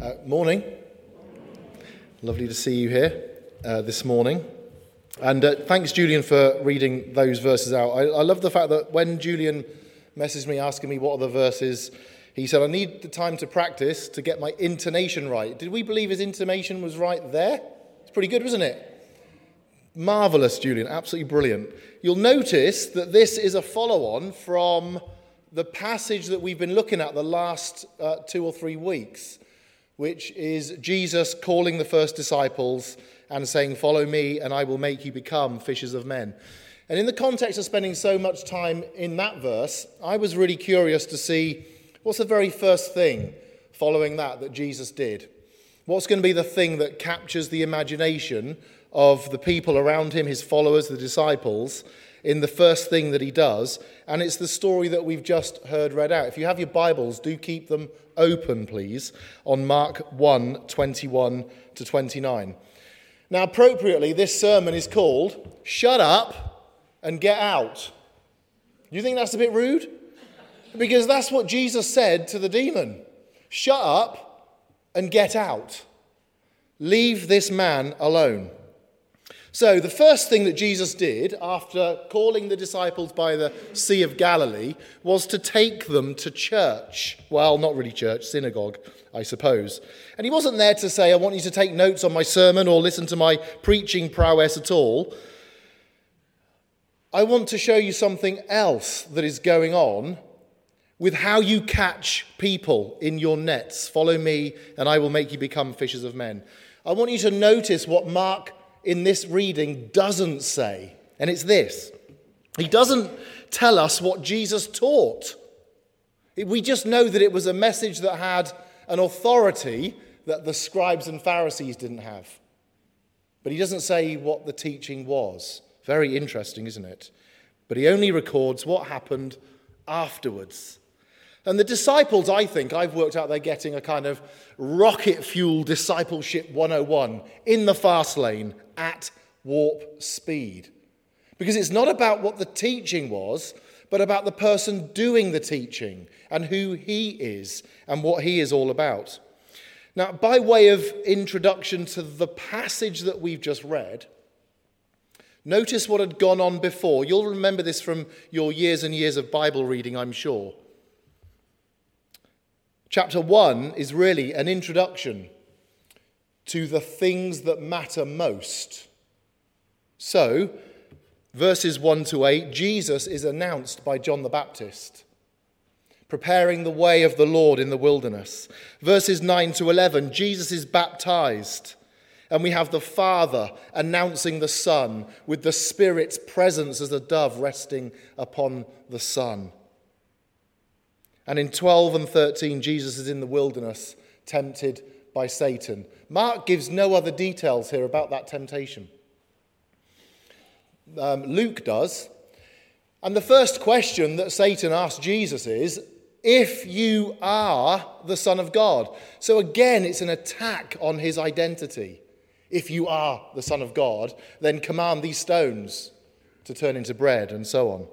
Uh, morning. Lovely to see you here uh, this morning. And uh, thanks, Julian, for reading those verses out. I, I, love the fact that when Julian messaged me asking me what are the verses, he said, I need the time to practice to get my intonation right. Did we believe his intonation was right there? It's pretty good, wasn't it? Marvelous, Julian. Absolutely brilliant. You'll notice that this is a follow on from the passage that we've been looking at the last uh, two or three weeks which is Jesus calling the first disciples and saying, Follow me, and I will make you become fishers of men. And in the context of spending so much time in that verse, I was really curious to see what's the very first thing following that that Jesus did. What's going to be the thing that captures the imagination of the people around him, his followers, the disciples, in the first thing that he does. And it's the story that we've just heard read out. If you have your Bibles, do keep them open, please, on Mark 1 21 to 29. Now, appropriately, this sermon is called Shut Up and Get Out. You think that's a bit rude? Because that's what Jesus said to the demon Shut up and get out. Leave this man alone. So, the first thing that Jesus did after calling the disciples by the Sea of Galilee was to take them to church. Well, not really church, synagogue, I suppose. And he wasn't there to say, I want you to take notes on my sermon or listen to my preaching prowess at all. I want to show you something else that is going on with how you catch people in your nets. Follow me, and I will make you become fishers of men. I want you to notice what Mark in this reading doesn't say, and it's this He doesn't tell us what Jesus taught. We just know that it was a message that had an authority that the scribes and Pharisees didn't have. But he doesn't say what the teaching was. Very interesting, isn't it? But he only records what happened afterwards. And the disciples, I think, I've worked out they're getting a kind of rocket fuel discipleship 101 in the fast lane at warp speed. Because it's not about what the teaching was, but about the person doing the teaching and who he is and what he is all about. Now, by way of introduction to the passage that we've just read, notice what had gone on before. You'll remember this from your years and years of Bible reading, I'm sure. Chapter 1 is really an introduction to the things that matter most. So, verses 1 to 8, Jesus is announced by John the Baptist, preparing the way of the Lord in the wilderness. Verses 9 to 11, Jesus is baptized. And we have the Father announcing the Son with the Spirit's presence as a dove resting upon the Son. And in 12 and 13, Jesus is in the wilderness, tempted by Satan. Mark gives no other details here about that temptation. Um, Luke does. And the first question that Satan asks Jesus is if you are the Son of God. So again, it's an attack on his identity. If you are the Son of God, then command these stones to turn into bread, and so on.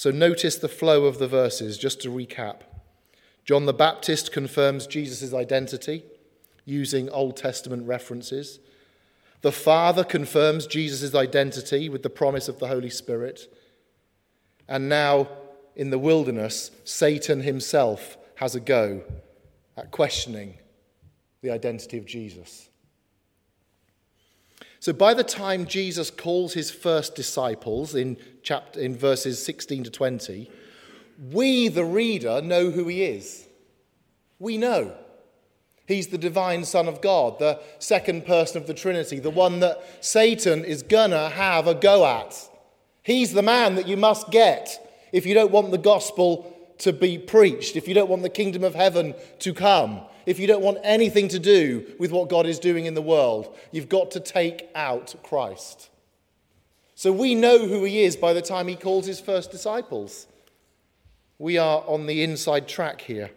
So notice the flow of the verses, just to recap. John the Baptist confirms Jesus' identity using Old Testament references. The Father confirms Jesus' identity with the promise of the Holy Spirit. And now, in the wilderness, Satan himself has a go at questioning the identity of Jesus. So by the time Jesus calls his first disciples in, chapter, in verses 16 to 20, we, the reader, know who he is. We know. He's the divine Son of God, the second person of the Trinity, the one that Satan is gonna have a go at. He's the man that you must get if you don't want the gospel to be preached, if you don't want the kingdom of heaven to come, if you don't want anything to do with what God is doing in the world, you've got to take out Christ. So we know who he is by the time he calls his first disciples. We are on the inside track here.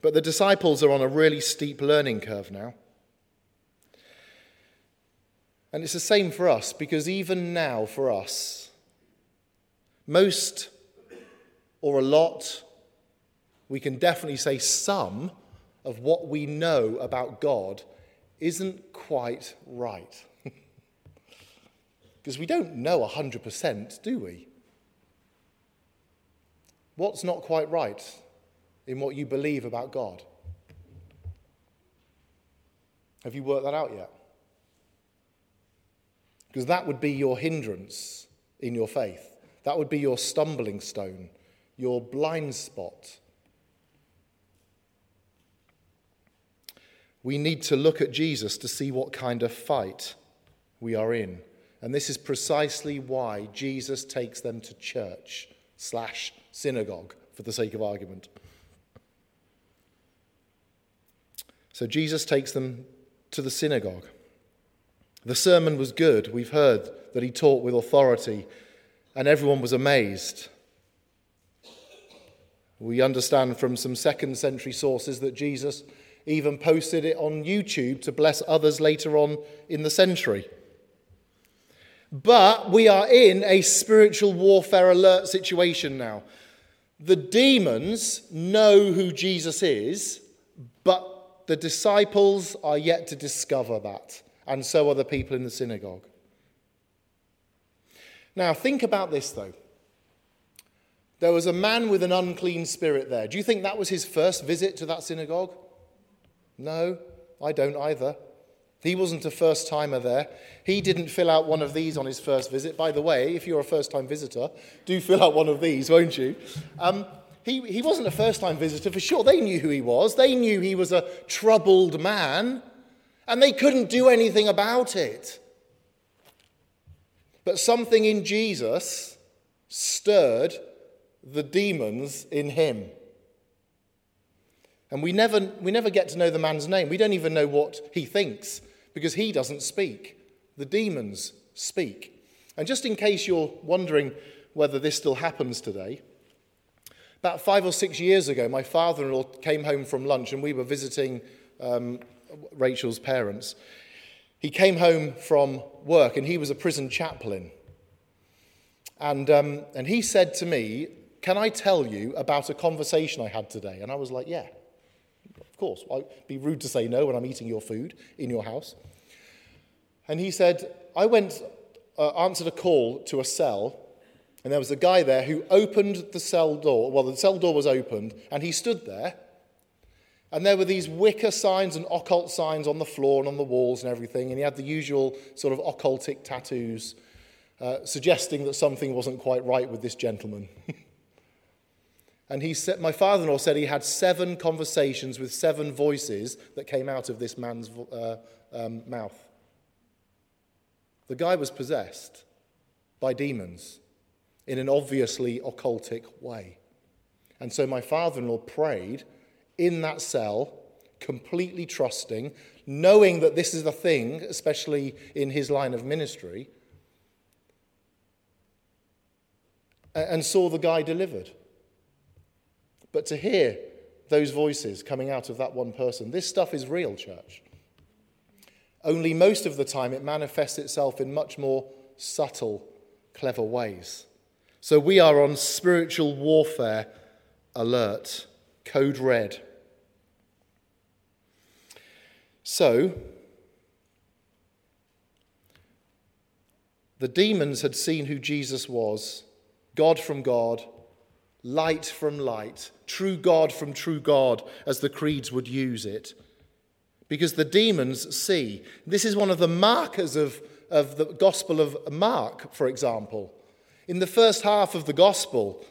But the disciples are on a really steep learning curve now. And it's the same for us because even now, for us, most or a lot we can definitely say some of what we know about God isn't quite right. Because we don't know 100%, do we? What's not quite right in what you believe about God? Have you worked that out yet? Because that would be your hindrance in your faith. That would be your stumbling stone, your blind spot. We need to look at Jesus to see what kind of fight we are in. And this is precisely why Jesus takes them to church slash synagogue, for the sake of argument. So Jesus takes them to the synagogue. The sermon was good. We've heard that he taught with authority, and everyone was amazed. We understand from some second century sources that Jesus even posted it on YouTube to bless others later on in the century. But we are in a spiritual warfare alert situation now. The demons know who Jesus is, but the disciples are yet to discover that, and so are the people in the synagogue. Now, think about this though. There was a man with an unclean spirit there. Do you think that was his first visit to that synagogue? No, I don't either. He wasn't a first timer there. He didn't fill out one of these on his first visit. By the way, if you're a first time visitor, do fill out one of these, won't you? Um, he, he wasn't a first time visitor for sure. They knew who he was, they knew he was a troubled man, and they couldn't do anything about it. But something in Jesus stirred the demons in him. And we never, we never get to know the man's name. We don't even know what he thinks because he doesn't speak. The demons speak. And just in case you're wondering whether this still happens today, about five or six years ago, my father in law came home from lunch and we were visiting um, Rachel's parents. He came home from work and he was a prison chaplain. And, um, and he said to me, Can I tell you about a conversation I had today? And I was like, Yeah of course. I'd be rude to say no when I'm eating your food in your house. And he said, I went, uh, answered a call to a cell, and there was a guy there who opened the cell door. Well, the cell door was opened, and he stood there. And there were these Wicca signs and occult signs on the floor and on the walls and everything. And he had the usual sort of occultic tattoos, uh, suggesting that something wasn't quite right with this gentleman. And he said, my father in law said he had seven conversations with seven voices that came out of this man's uh, um, mouth. The guy was possessed by demons in an obviously occultic way. And so my father in law prayed in that cell, completely trusting, knowing that this is a thing, especially in his line of ministry, and saw the guy delivered. But to hear those voices coming out of that one person, this stuff is real, church. Only most of the time it manifests itself in much more subtle, clever ways. So we are on spiritual warfare alert, code red. So, the demons had seen who Jesus was God from God, light from light, true God from true God, as the creeds would use it. Because the demons see. This is one of the markers of, of the Gospel of Mark, for example. In the first half of the Gospel,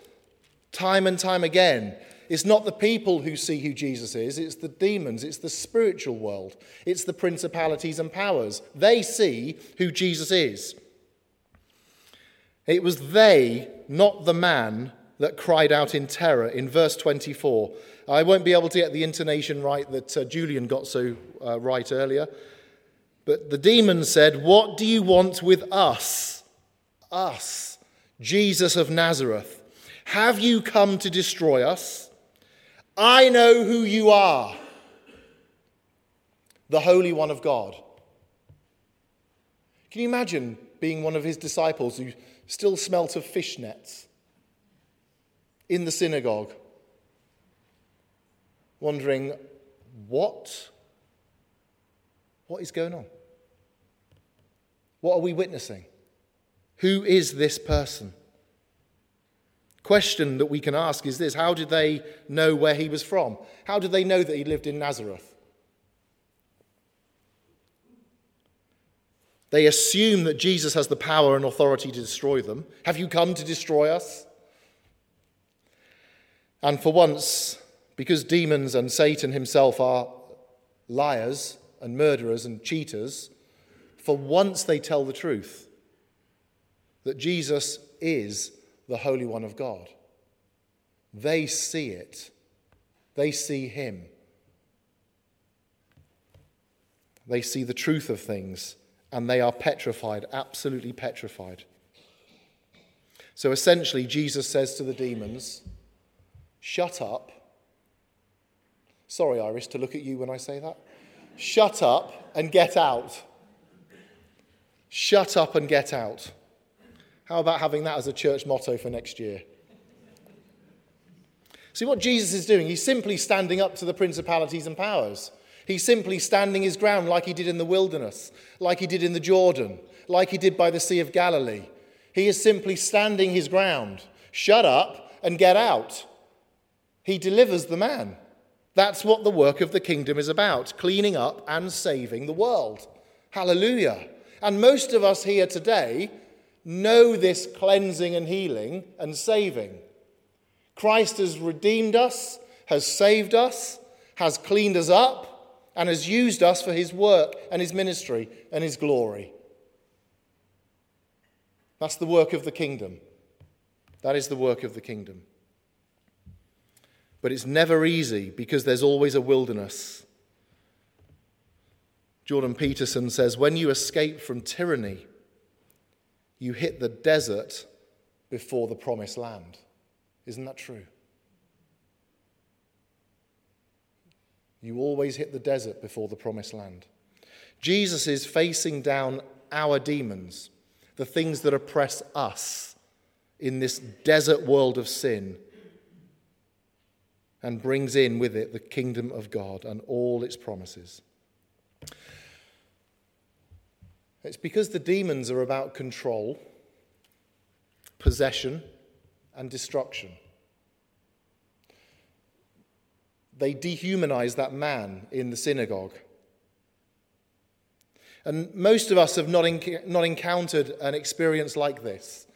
time and time again, it's not the people who see who Jesus is, it's the demons, it's the spiritual world, it's the principalities and powers. They see who Jesus is. It was they, not the man, that cried out in terror in verse 24. I won't be able to get the intonation right that uh, Julian got so uh, right earlier. But the demon said, What do you want with us? Us, Jesus of Nazareth. Have you come to destroy us? I know who you are, the Holy One of God. Can you imagine being one of his disciples who still smelt of fish nets? In the synagogue. wondering, what? What is going on? What are we witnessing? Who is this person? Question that we can ask is this How did they know where he was from? How did they know that he lived in Nazareth? They assume that Jesus has the power and authority to destroy them. Have you come to destroy us? And for once, because demons and Satan himself are liars and murderers and cheaters, for once they tell the truth that Jesus is the Holy One of God. They see it, they see Him. They see the truth of things and they are petrified, absolutely petrified. So essentially, Jesus says to the demons, Shut up. Sorry, Iris, to look at you when I say that. Shut up and get out. Shut up and get out. How about having that as a church motto for next year? See what Jesus is doing? He's simply standing up to the principalities and powers. He's simply standing his ground like he did in the wilderness, like he did in the Jordan, like he did by the Sea of Galilee. He is simply standing his ground. Shut up and get out. He delivers the man. That's what the work of the kingdom is about cleaning up and saving the world. Hallelujah. And most of us here today know this cleansing and healing and saving. Christ has redeemed us, has saved us, has cleaned us up, and has used us for his work and his ministry and his glory. That's the work of the kingdom. That is the work of the kingdom. But it's never easy because there's always a wilderness. Jordan Peterson says when you escape from tyranny, you hit the desert before the promised land. Isn't that true? You always hit the desert before the promised land. Jesus is facing down our demons, the things that oppress us in this desert world of sin, and brings in with it the kingdom of God and all its promises. It's because the demons are about control, possession, and destruction. they dehumanize that man in the synagogue. And most of us have not, enc- not encountered an experience like this.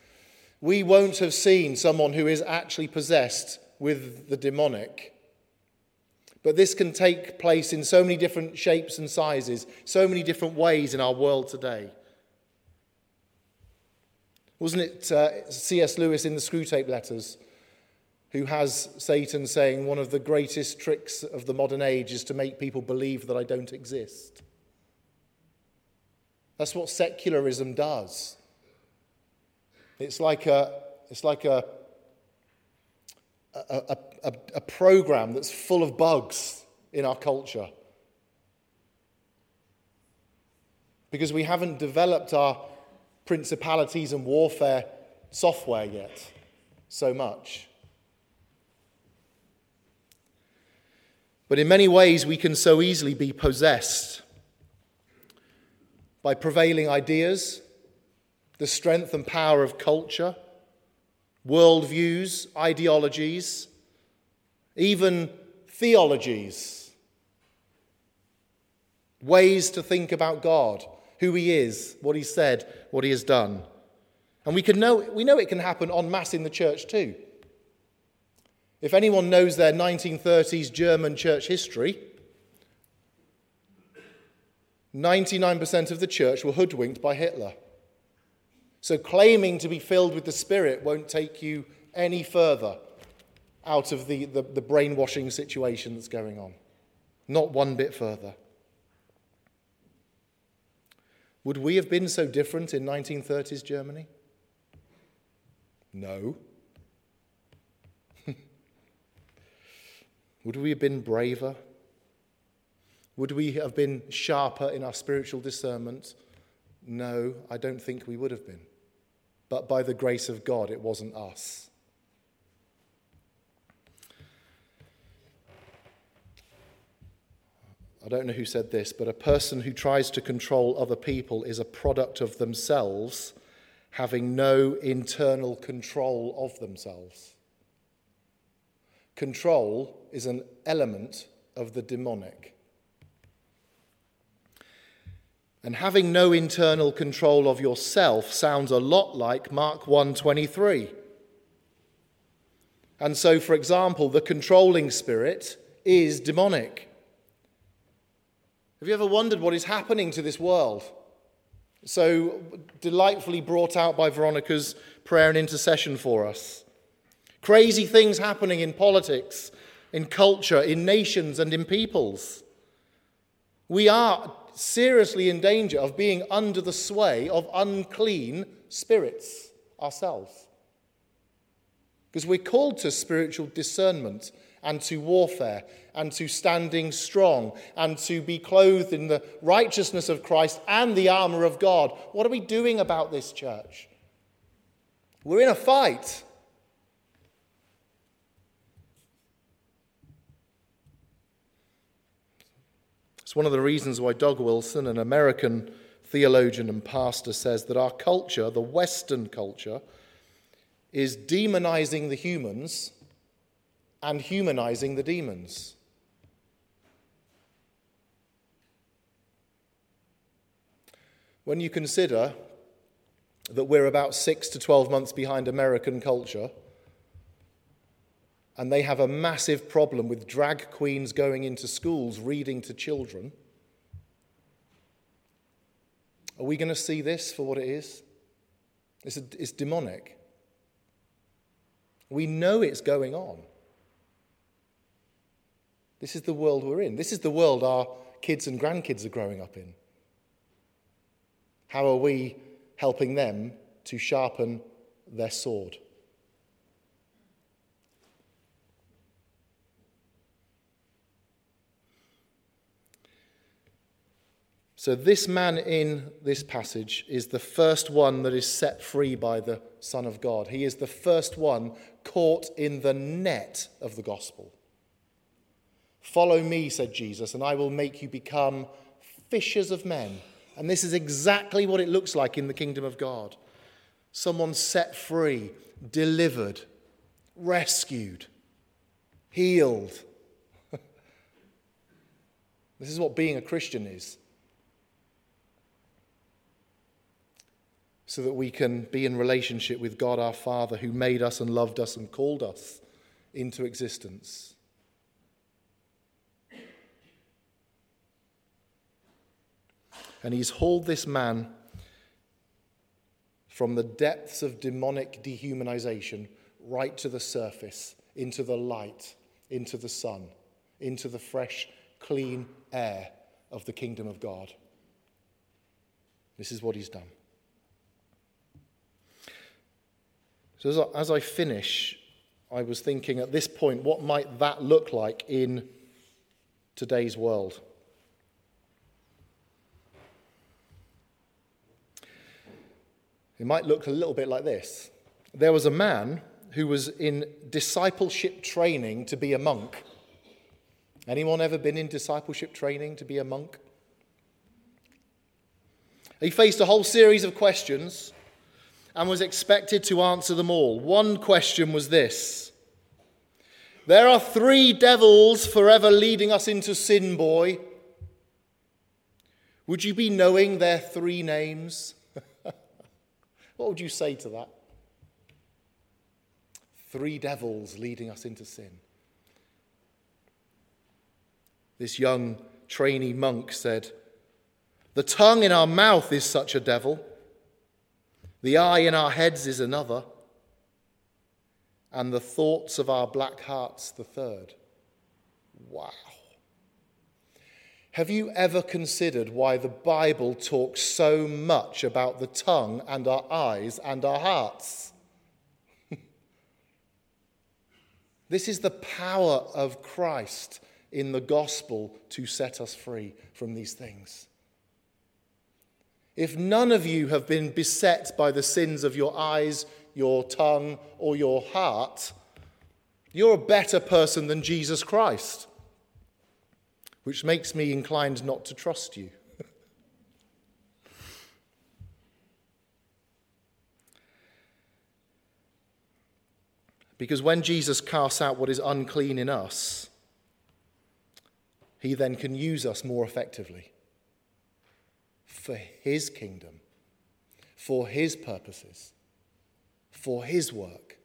We won't have seen someone who is actually possessed with the demonic. But this can take place in so many different shapes and sizes, so many different ways in our world today. Wasn't it uh, C.S. Lewis in the Screwtape Letters who has Satan saying one of the greatest tricks of the modern age is to make people believe that I don't exist. That's what secularism does. It's like a, it's like a, a, a, a program that's full of bugs in our culture. Because we haven't developed our principalities and warfare software yet so much. But in many ways, we can so easily be possessed by prevailing ideas, the strength and power of culture, worldviews, ideologies, even theologies, ways to think about God, who He is, what He said, what He has done. And we, can know, we know it can happen en masse in the church too. If anyone knows their 1930s German church history, 99% of the church were hoodwinked by Hitler. So claiming to be filled with the Spirit won't take you any further out of the, the, the, brainwashing situation that's going on. Not one bit further. Would we have been so different in 1930s Germany? No. Would we have been braver? Would we have been sharper in our spiritual discernment? No, I don't think we would have been. But by the grace of God, it wasn't us. I don't know who said this, but a person who tries to control other people is a product of themselves, having no internal control of themselves. Control is an element of the demonic. And having no internal control of yourself sounds a lot like Mark 1:23. And so for example, the controlling spirit is demonic. Have you ever wondered what is happening to this world? So delightfully brought out by Veronica's prayer and intercession for us. Crazy things happening in politics, in culture, in nations, and in peoples. We are seriously in danger of being under the sway of unclean spirits ourselves. Because we're called to spiritual discernment and to warfare and to standing strong and to be clothed in the righteousness of Christ and the armor of God. What are we doing about this, church? We're in a fight. One of the reasons why Doug Wilson, an American theologian and pastor, says that our culture, the Western culture, is demonizing the humans and humanizing the demons. When you consider that we're about six to 12 months behind American culture, and they have a massive problem with drag queens going into schools reading to children. Are we going to see this for what it is? It's, a, it's demonic. We know it's going on. This is the world we're in. This is the world our kids and grandkids are growing up in. How are we helping them to sharpen their sword? So, this man in this passage is the first one that is set free by the Son of God. He is the first one caught in the net of the gospel. Follow me, said Jesus, and I will make you become fishers of men. And this is exactly what it looks like in the kingdom of God. Someone set free, delivered, rescued, healed. this is what being a Christian is. So that we can be in relationship with God our Father who made us and loved us and called us into existence. And he's hauled this man from the depths of demonic dehumanization right to the surface, into the light, into the sun, into the fresh, clean air of the kingdom of God. This is what he's done. So as I, as I finish, I was thinking at this point, what might that look like in today's world? It might look a little bit like this. There was a man who was in discipleship training to be a monk. Anyone ever been in discipleship training to be a monk? He faced a whole series of questions and was expected to answer them all. One question was this There are three devils forever leading us into sin, boy. Would you be knowing their three names? what would you say to that? Three devils leading us into sin. This young trainee monk said, The tongue in our mouth is such a devil. The eye in our heads is another, and the thoughts of our black hearts the third. Wow. Have you ever considered why the Bible talks so much about the tongue and our eyes and our hearts? this is the power of Christ in the gospel to set us free from these things. If none of you have been beset by the sins of your eyes, your tongue, or your heart, you're a better person than Jesus Christ. which makes me inclined not to trust you. because when Jesus casts out what is unclean in us, he then can use us more effectively for his kingdom, for his purposes, for his work.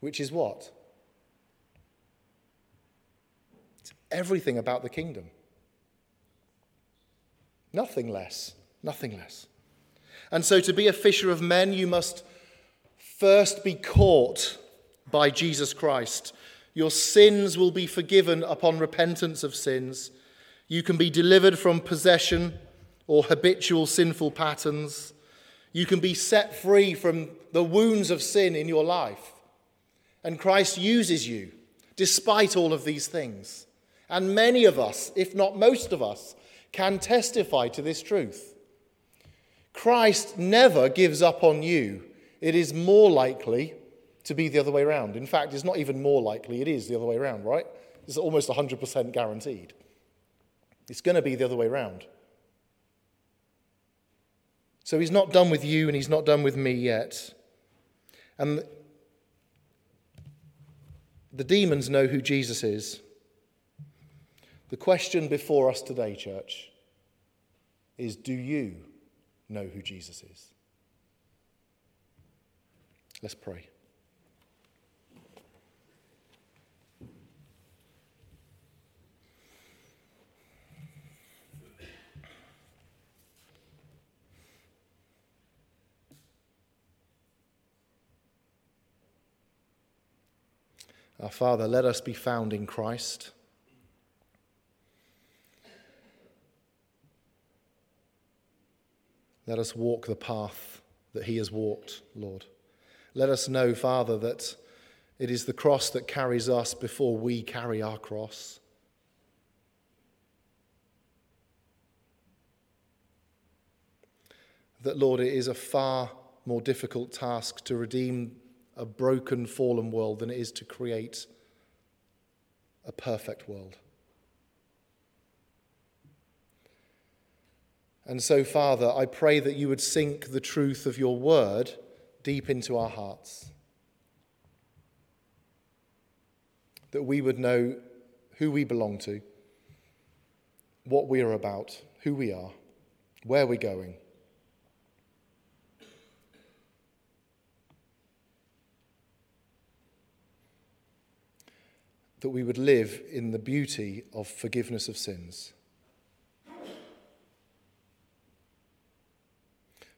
Which is what? It's everything about the kingdom. Nothing less. Nothing less. And so, to be a fisher of men, you must first be caught by Jesus Christ. Your sins will be forgiven upon repentance of sins. You can be delivered from possession or habitual sinful patterns. You can be set free from the wounds of sin in your life. And Christ uses you despite all of these things. And many of us, if not most of us, can testify to this truth. Christ never gives up on you. It is more likely to be the other way around. In fact, it's not even more likely, it is the other way around, right? It's almost 100% guaranteed. It's going to be the other way around. So he's not done with you and he's not done with me yet. And the demons know who Jesus is. The question before us today, church, is do you know who Jesus is? Let's pray. Our Father, let us be found in Christ. Let us walk the path that He has walked, Lord. Let us know, Father, that it is the cross that carries us before we carry our cross. That, Lord, it is a far more difficult task to redeem a broken, fallen world than it is to create a perfect world. And so, Father, I pray that you would sink the truth of your word deep into our hearts. That we would know who we belong to, what we are about, who we are, where we're going. That we would live in the beauty of forgiveness of sins.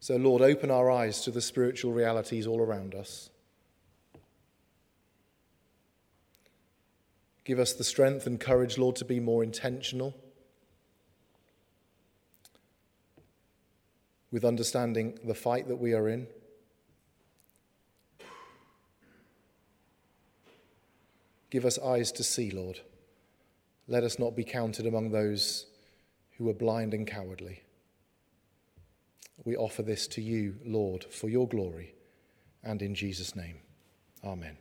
So, Lord, open our eyes to the spiritual realities all around us. Give us the strength and courage, Lord, to be more intentional with understanding the fight that we are in. Give us eyes to see, Lord. Let us not be counted among those who are blind and cowardly. We offer this to you, Lord, for your glory, and in Jesus' name. Amen.